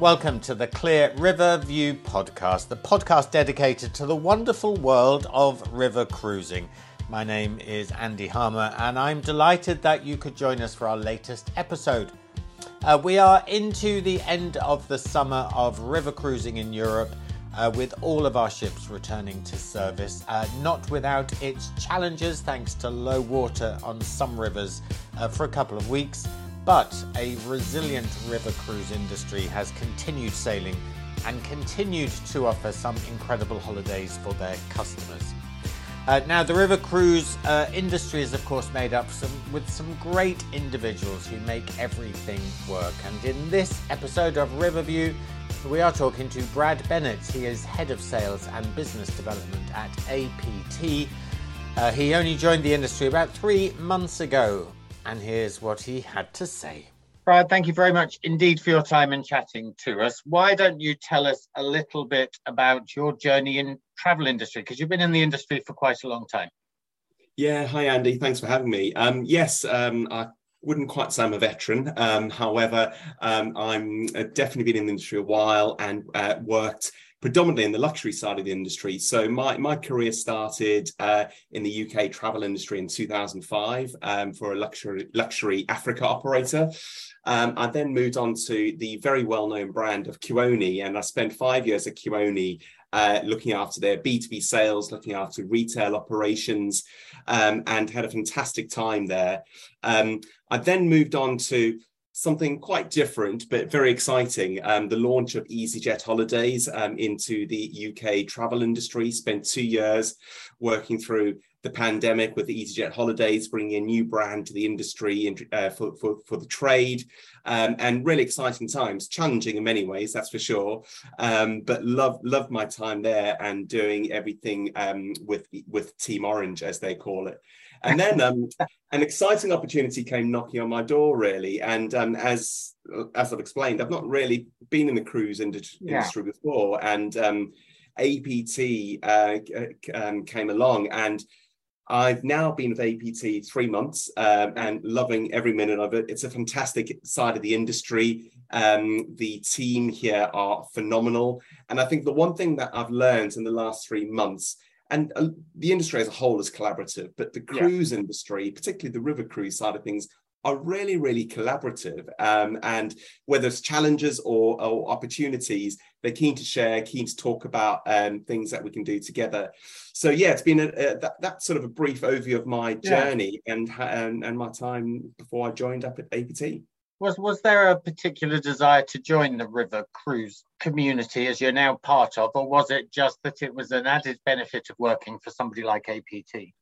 Welcome to the CLIA River View podcast, the podcast dedicated to the wonderful world of river cruising. My name is Andy Harmer, and I'm delighted that you could join us for our latest episode. Uh, we are into the end of the summer of river cruising in Europe. Uh, with all of our ships returning to service, uh, not without its challenges thanks to low water on some rivers uh, for a couple of weeks but a resilient river cruise industry has continued sailing and continued to offer some incredible holidays for their customers. Uh, now, the river cruise uh, industry is, of course, made up some, with some great individuals who make everything work. And in this episode of Riverview, we are talking to Brad Bennett. He is head of sales and business development at APT. Uh, he only joined the industry about three months ago and here's what he had to say. Brad, thank you very much indeed for your time and chatting to us. Why don't you tell us a little bit about your journey in travel industry? Because you've been in the industry for quite a long time. Yeah, hi Andy. Thanks for having me. Um, yes, um, I wouldn't quite say I'm a veteran. Um, however, um, I'm uh, definitely been in the industry a while and uh, worked predominantly in the luxury side of the industry. So my, my career started uh, in the UK travel industry in 2005 um, for a luxury luxury Africa operator. Um, I then moved on to the very well-known brand of Kuoni, and I spent five years at Kuoni uh, looking after their B2B sales, looking after retail operations, um, and had a fantastic time there. Um, I then moved on to something quite different but very exciting. Um, the launch of easyjet holidays um, into the uk travel industry. Spent two years working through the pandemic with the easyjet holidays bringing a new brand to the industry uh, for, for, for the trade. Um, and really exciting times. Challenging in many ways that's for sure. Um, but love love my time there and doing everything um, with with team orange as they call it and then um, an exciting opportunity came knocking on my door, really. And um, as as I've explained, I've not really been in the cruise industry yeah. before, and um, APT uh, um, came along, and I've now been with APT three months um, and loving every minute of it. It's a fantastic side of the industry. Um, the team here are phenomenal. And I think the one thing that I've learned in the last three months and uh, the industry as a whole is collaborative, but the cruise yeah. industry, particularly the river cruise side of things, are really, really collaborative. Um, and whether it's challenges or, or, opportunities, they're keen to share, keen to talk about um, things that we can do together. So yeah, it's been a, a, that, that sort of a brief overview of my journey yeah. and, and and my time before I joined up at APT. Was was there a particular desire to join the river cruise community as you're now part of, or was it just that it was an added benefit of working for somebody like APT?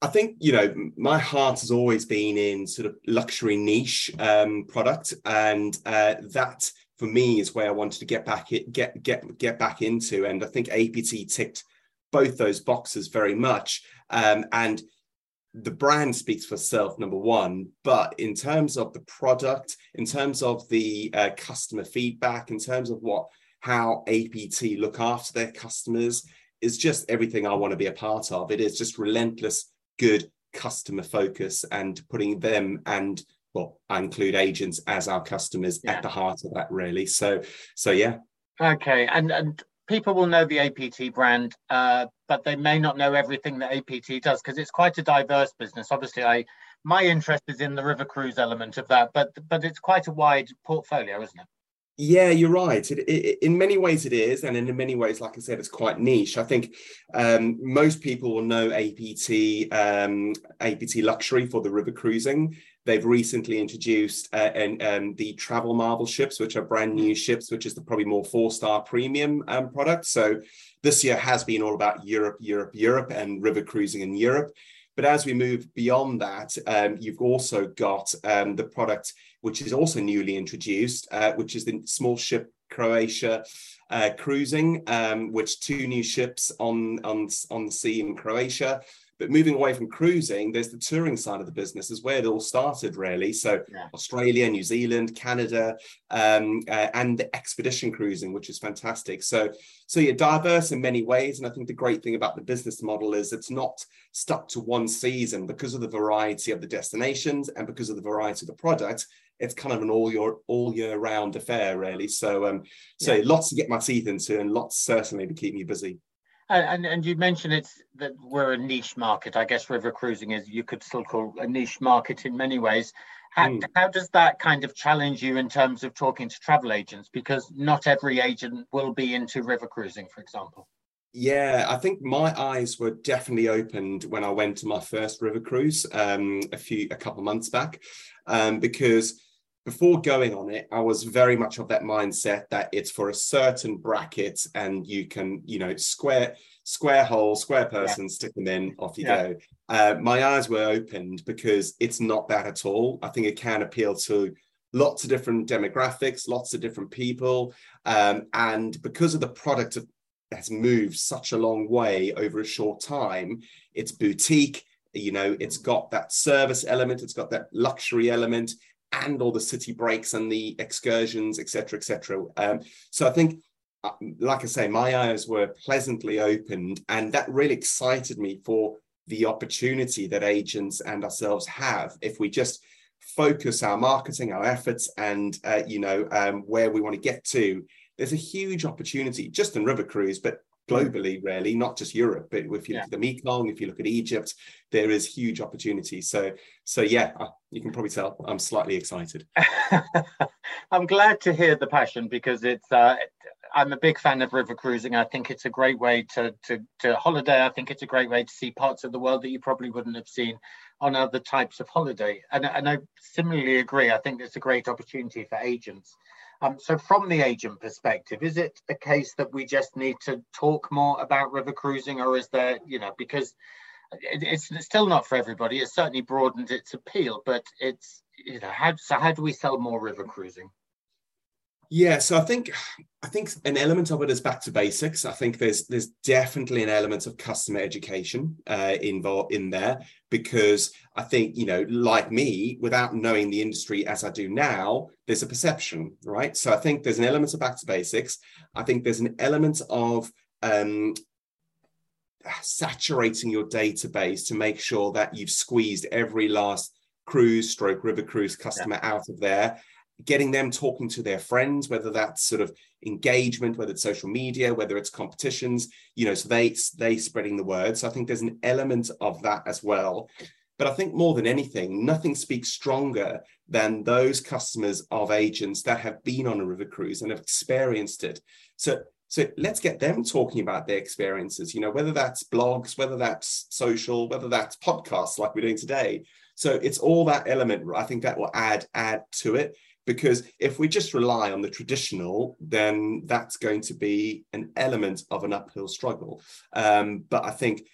I think you know my heart has always been in sort of luxury niche um, product, and uh, that for me is where I wanted to get back it, get get get back into, and I think APT ticked both those boxes very much, um, and the brand speaks for itself number one but in terms of the product in terms of the uh, customer feedback in terms of what how apt look after their customers is just everything i want to be a part of. It is just relentless good customer focus and putting them and well i include agents as our customers yeah. at the heart of that really. So so yeah. Okay and and people will know the APT brand, uh, but they may not know everything that APT does because it's quite a diverse business. Obviously, I my interest is in the river cruise element of that, but but it's quite a wide portfolio, isn't it? Yeah, you're right. It, it, in many ways, it is, and in many ways, like I said, it's quite niche. I think um, most people will know APT, um, APT Luxury for the river cruising. They've recently introduced uh, and, um, the Travel Marvel ships, which are brand new ships, which is the probably more four star premium um, product. So this year has been all about Europe, Europe, Europe, and river cruising in Europe. But as we move beyond that, um, you've also got um, the product which is also newly introduced, uh, which is the small ship Croatia uh, cruising, um, which two new ships on, on, on the sea in Croatia But moving away from cruising, there's the touring side of the business, is where it all started, really. So yeah. Australia, New Zealand, Canada, um, uh, and the expedition cruising, which is fantastic. So, so you're diverse in many ways, and I think the great thing about the business model is it's not stuck to one season because of the variety of the destinations and because of the variety of the product it's kind of an all year all year round affair really so um so yeah. lots to get my teeth into and lots certainly to keep me busy and, and you mentioned it's that we're a niche market. I guess river cruising is you could still call a niche market in many ways. How, mm. how does that kind of challenge you in terms of talking to travel agents? Because not every agent will be into river cruising, for example. Yeah, I think my eyes were definitely opened when I went to my first river cruise um, a few a couple months back, um, because before going on it, I was very much of that mindset that it's for a certain bracket and you can, you know, square square hole, square person, yeah. stick them in, off you yeah. go. Uh, my eyes were opened because it's not that at all. I think it can appeal to lots of different demographics, lots of different people, um, and because of the product has moved such a long way over a short time, it's boutique. You know, it's got that service element, it's got that luxury element, and all the city breaks and the excursions, etc., etc. Um, so I think, uh, like I say, my eyes were pleasantly opened, and that really excited me for the opportunity that agents and ourselves have if we just focus our marketing, our efforts, and uh, you know um, where we want to get to. There's a huge opportunity just in river cruise, but globally, really, not just Europe, but if you yeah. look at the Mekong, if you look at Egypt, there is huge opportunity. So, so yeah, you can probably tell I'm slightly excited. I'm glad to hear the passion because it's. Uh, I'm a big fan of river cruising. I think it's a great way to, to to holiday. I think it's a great way to see parts of the world that you probably wouldn't have seen on other types of holiday. And, and I similarly agree. I think it's a great opportunity for agents um, so from the agent perspective, is it a case that we just need to talk more about river cruising or is there, you know, because it, it's, it's still not for everybody. It's certainly broadened its appeal, but it's, you know, how, so how do we sell more river cruising? Yeah, so I think I think an element of it is back to basics. I think there's there's definitely an element of customer education uh, involved in there because I think you know, like me, without knowing the industry as I do now, there's a perception, right? So I think there's an element of back to basics. I think there's an element of um, saturating your database to make sure that you've squeezed every last cruise stroke river cruise customer yeah. out of there getting them talking to their friends, whether that's sort of engagement, whether it's social media, whether it's competitions, you know, so they they spreading the word. So I think there's an element of that as well. But I think more than anything, nothing speaks stronger than those customers of agents that have been on a river cruise and have experienced it. So so let's get them talking about their experiences, you know, whether that's blogs, whether that's social, whether that's podcasts like we're doing today. So it's all that element, I think that will add add to it because if we just rely on the traditional, then that's going to be an element of an uphill struggle. Um, but I think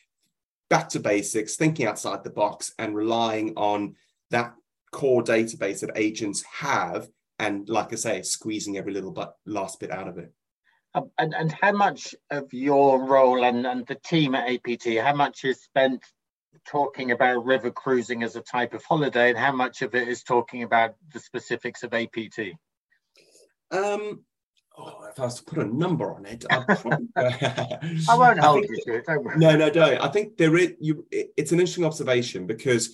back to basics, thinking outside the box and relying on that core database that agents have, and like I say, squeezing every little but last bit out of it. Um, and, and how much of your role and, and the team at APT, how much is spent talking about river cruising as a type of holiday and how much of it is talking about the specifics of APT? Um, oh, if I was to put a number on it, probably, I won't hold you to it. Don't worry. No, no, don't. I think there is. You, it's an interesting observation because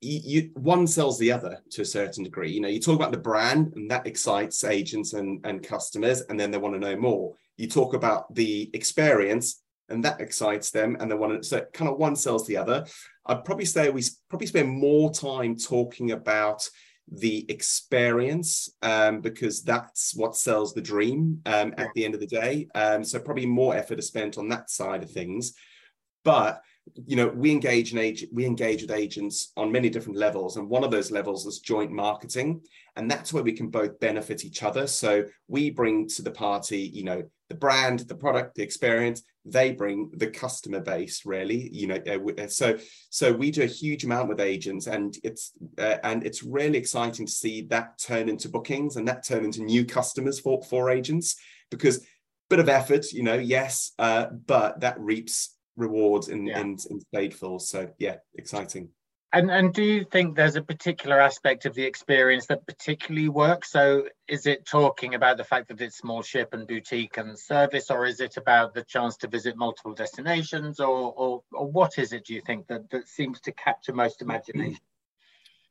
you, one sells the other to a certain degree. You know, you talk about the brand, and that excites agents and and customers, and then they want to know more. You talk about the experience, and that excites them and they want to so kind of one sells the other. I'd probably say we probably spend more time talking about the experience um, because that's what sells the dream um, at the end of the day. Um, so probably more effort is spent on that side of things. But you know we engage in age we engage with agents on many different levels and one of those levels is joint marketing and that's where we can both benefit each other. So we bring to the party you know the brand the product the experience. They bring the customer base really you know uh, so so we do a huge amount with agents and it's uh, and it's really exciting to see that turn into bookings and that turn into new customers for for agents because bit of effort you know yes uh, but that reaps rewards in, yeah. in, in Spadeful. So yeah, exciting. And and do you think there's a particular aspect of the experience that particularly works? So is it talking about the fact that it's small ship and boutique and service, or is it about the chance to visit multiple destinations, or or, or what is it? Do you think that that seems to capture most imagination?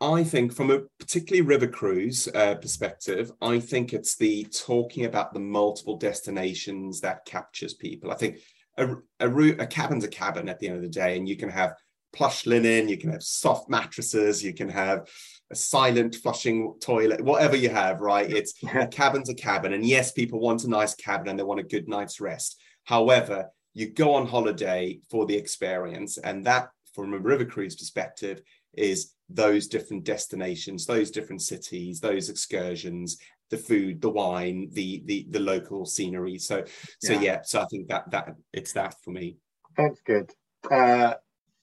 I think, from a particularly river cruise uh, perspective, I think it's the talking about the multiple destinations that captures people. I think a, a, a cabin's a cabin at the end of the day, and you can have plush linen, you can have soft mattresses, you can have a silent flushing toilet, whatever you have, right? It's a cabin's a cabin. And yes, people want a nice cabin and they want a good night's rest. However, you go on holiday for the experience, and that, from a river cruise perspective, is those different destinations, those different cities, those excursions, the food, the wine, the the the local scenery. So so yeah, yeah so I think that that it's that for me. That's good. Uh,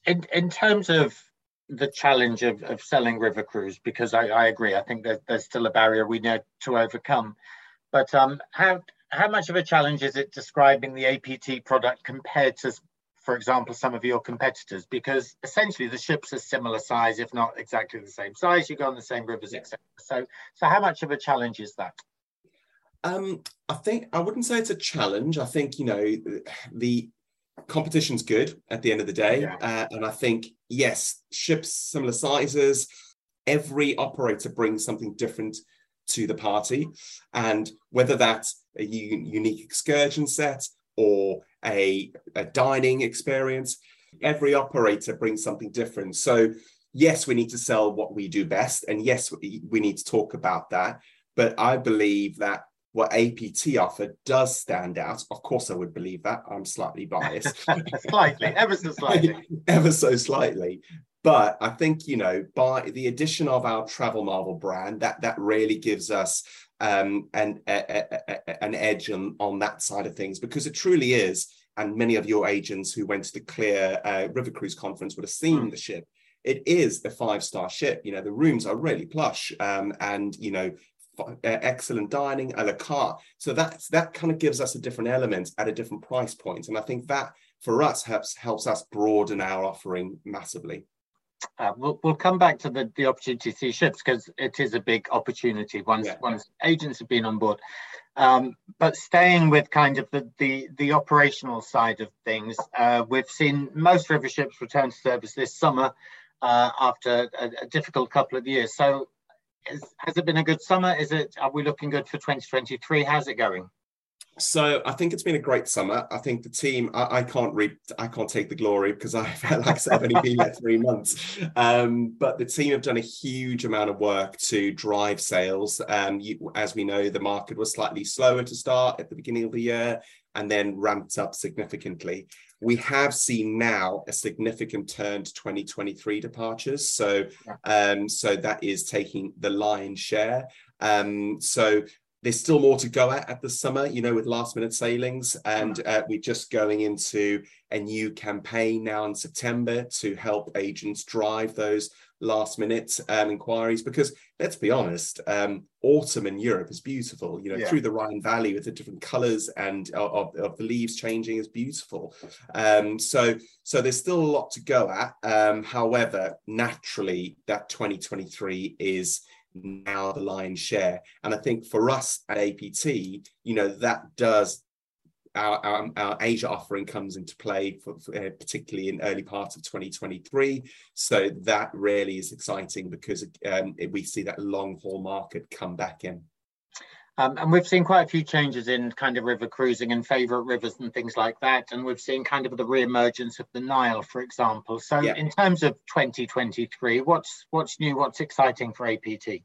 in in terms of the challenge of, of selling river cruise, because I, I agree, I think there's there's still a barrier we need to overcome. But um, how how much of a challenge is it describing the APT product compared to for example, some of your competitors, because essentially the ships are similar size, if not exactly the same size. You go on the same rivers, yeah. etc. So, so how much of a challenge is that? Um, I think I wouldn't say it's a challenge. I think you know the competition's good at the end of the day, yeah. uh, and I think yes, ships similar sizes. Every operator brings something different to the party, and whether that's a u- unique excursion set or a, a dining experience. Every operator brings something different. So, yes, we need to sell what we do best. And yes, we, need to talk about that. But I believe that what APT offer does stand out. Of course, I would believe that. I'm slightly biased. slightly, ever so slightly. ever so slightly. But I think, you know, by the addition of our Travel Marvel brand, that that really gives us um, an, a, a, a, an edge on, on that side of things because it truly is. And many of your agents who went to the CLIA uh, River Cruise conference would have seen mm. the ship. It is a five star ship. You know, the rooms are really plush um, and, you know, uh, excellent dining, a la carte. So that that kind of gives us a different element at a different price point. And I think that for us helps helps us broaden our offering massively. Uh, we'll, we'll come back to the, the opportunity to see ships because it is a big opportunity once yeah. once agents have been on board. Um, but staying with kind of the, the, the operational side of things, uh, we've seen most river ships return to service this summer uh, after a, a, difficult couple of years. So, is, has it been a good summer? Is it? Are we looking good for 2023? How's it going? So I think it's been a great summer. I think the team, I, I can't read, I can't take the glory because I felt like I've only been there three months. Um, but the team have done a huge amount of work to drive sales. Um, you, as we know, the market was slightly slower to start at the beginning of the year and then ramped up significantly. We have seen now a significant turn to 2023 departures. So, um, so that is taking the lion's share. Um, so there's still more to go at at the summer, you know, with last minute sailings. And uh, we're just going into a new campaign now in September to help agents drive those last minute um, inquiries. Because let's be honest, um, autumn in Europe is beautiful, you know, yeah. through the Rhine Valley with the different colors and of, of the leaves changing is beautiful. Um, so, so there's still a lot to go at. Um, however, naturally, that 2023 is now the lion's share. And I think for us at APT, you know, that does our, our, our, Asia offering comes into play, for, for, uh, particularly in early part of 2023. So that really is exciting because um, we see that long haul market come back in. Um, and we've seen quite a few changes in kind of river cruising and favourite rivers and things like that. And we've seen kind of the re-emergence of the Nile, for example. So yeah. in terms of 2023, what's what's new? What's exciting for APT?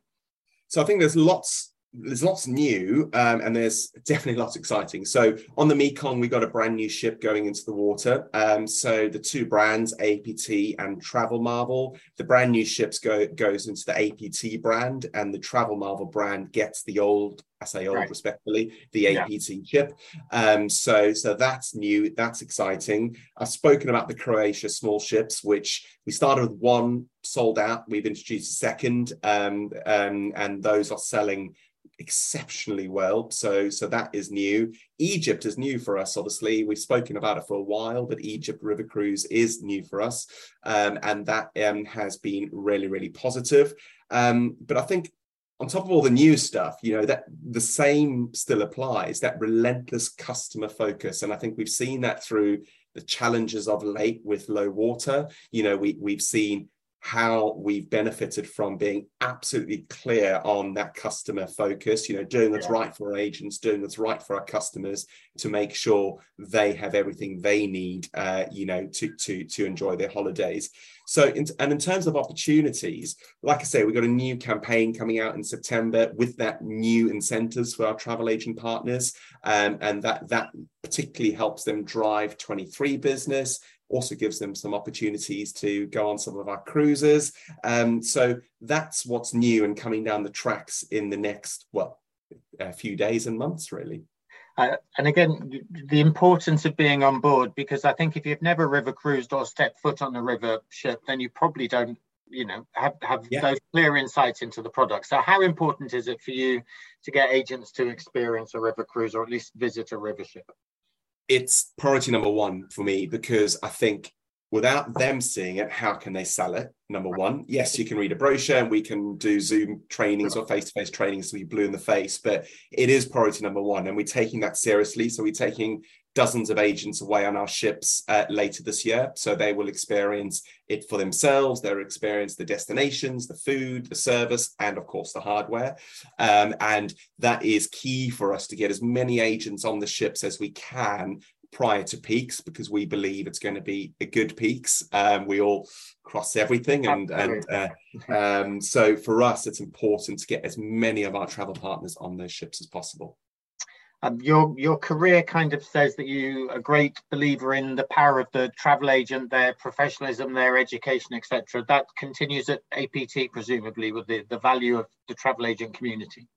So I think there's lots there's lots new um, and there's definitely lots exciting. So on the Mekong, we got a brand new ship going into the water. Um, so the two brands, APT and Travel Marvel, the brand new ships go goes into the APT brand, and the Travel Marvel brand gets the old, I say old right. respectfully, the APT yeah. ship. Um, so so that's new, that's exciting. I've spoken about the Croatia small ships, which we started with one sold out. We've introduced a second, um, um, and those are selling exceptionally well. So, so that is new. Egypt is new for us. Obviously, we've spoken about it for a while, but Egypt River Cruise is new for us, um, and that um, has been really, really positive. Um, but I think on top of all the new stuff, you know, that the same still applies, that relentless customer focus. And I think we've seen that through the challenges of late with low water. You know, we, we've seen how we've benefited from being absolutely clear on that customer focus, you know, doing what's yeah. right for our agents, doing what's right for our customers to make sure they have everything they need, uh, you know, to, to, to enjoy their holidays. So, in, and in terms of opportunities, like I say, we've got a new campaign coming out in September with that new incentives for our travel agent partners. Um, and that, that particularly helps them drive 23 business also gives them some opportunities to go on some of our cruises. Um, so that's what's new and coming down the tracks in the next, well, a few days and months, really. Uh, and again, the importance of being on board, because I think if you've never river cruised or stepped foot on a river ship, then you probably don't, you know, have, have yeah. those clear insights into the product. So how important is it for you to get agents to experience a river cruise or at least visit a river ship? it's priority number one for me because I think without them seeing it, how can they sell it? Number one, yes, you can read a brochure and we can do Zoom trainings or face to face trainings so you blue in the face, but it is priority number one. And we're taking that seriously. So we're taking dozens of agents away on our ships uh, later this year. So they will experience it for themselves. They'll experience the destinations, the food, the service, and of course the hardware. Um, and that is key for us to get as many agents on the ships as we can prior to peaks because we believe it's going to be a good peaks. Um, we all cross everything, and and uh, um, so for us, it's important to get as many of our travel partners on those ships as possible. Um, your your career kind of says that you are a great believer in the power of the travel agent, their professionalism, their education, etc. That continues at APT, presumably, with the, the value of the travel agent community.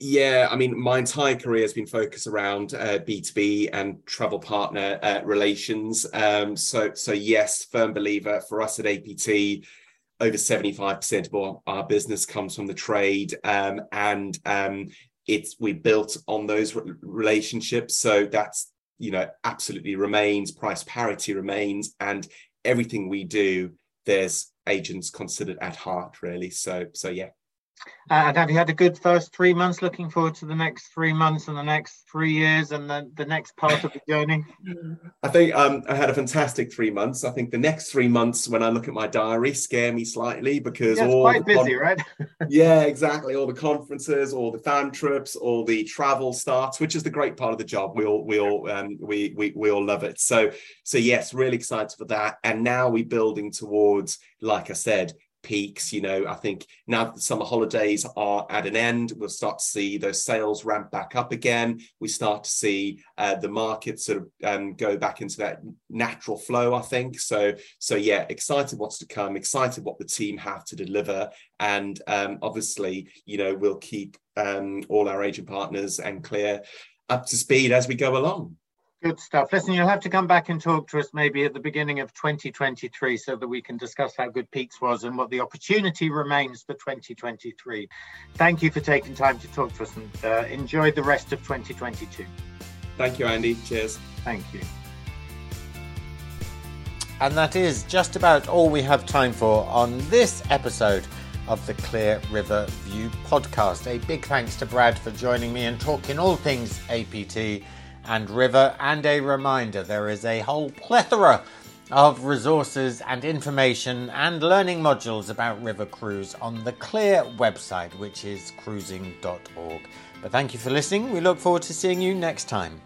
Yeah, I mean, my entire career has been focused around uh, B2B and travel partner uh, relations. Um, so, so yes, firm believer for us at APT. Over 75% of our, our business comes from the trade, um, and um, it's we built on those relationships so that's you know absolutely remains price parity remains and everything we do there's agents considered at heart really so so yeah and have you had a good first three months? Looking forward to the next three months and the next three years and the, the next part of the journey? I think um, I had a fantastic three months. I think the next three months, when I look at my diary, scare me slightly because yeah, all quite busy, con- right? yeah, exactly. All the conferences, all the fan trips, all the travel starts, which is the great part of the job. We all we all um, we, we we all love it. So so yes, really excited for that. And now we're building towards, like I said, peaks. You know, I think now that the summer holidays are at an end, we'll start to see those sales ramp back up again. We start to see uh, the market sort of um, go back into that natural flow. I think so. So yeah, excited what's to come. Excited what the team have to deliver, and um, obviously, you know, we'll keep um, all our agent partners and CLIA up to speed as we go along. Good stuff. Listen, you'll have to come back and talk to us maybe at the beginning of 2023 so that we can discuss how good Peaks was and what the opportunity remains for 2023. Thank you for taking time to talk to us and uh, enjoy the rest of 2022. Thank you, Andy. Cheers. Thank you. And that is just about all we have time for on this episode of the CLIA River View podcast. A big thanks to Brad for joining me and talking all things APT and river, and a reminder there is a whole plethora of resources and information and learning modules about River Cruise on the CLIA website, which is cruising.org. But thank you for listening. We look forward to seeing you next time.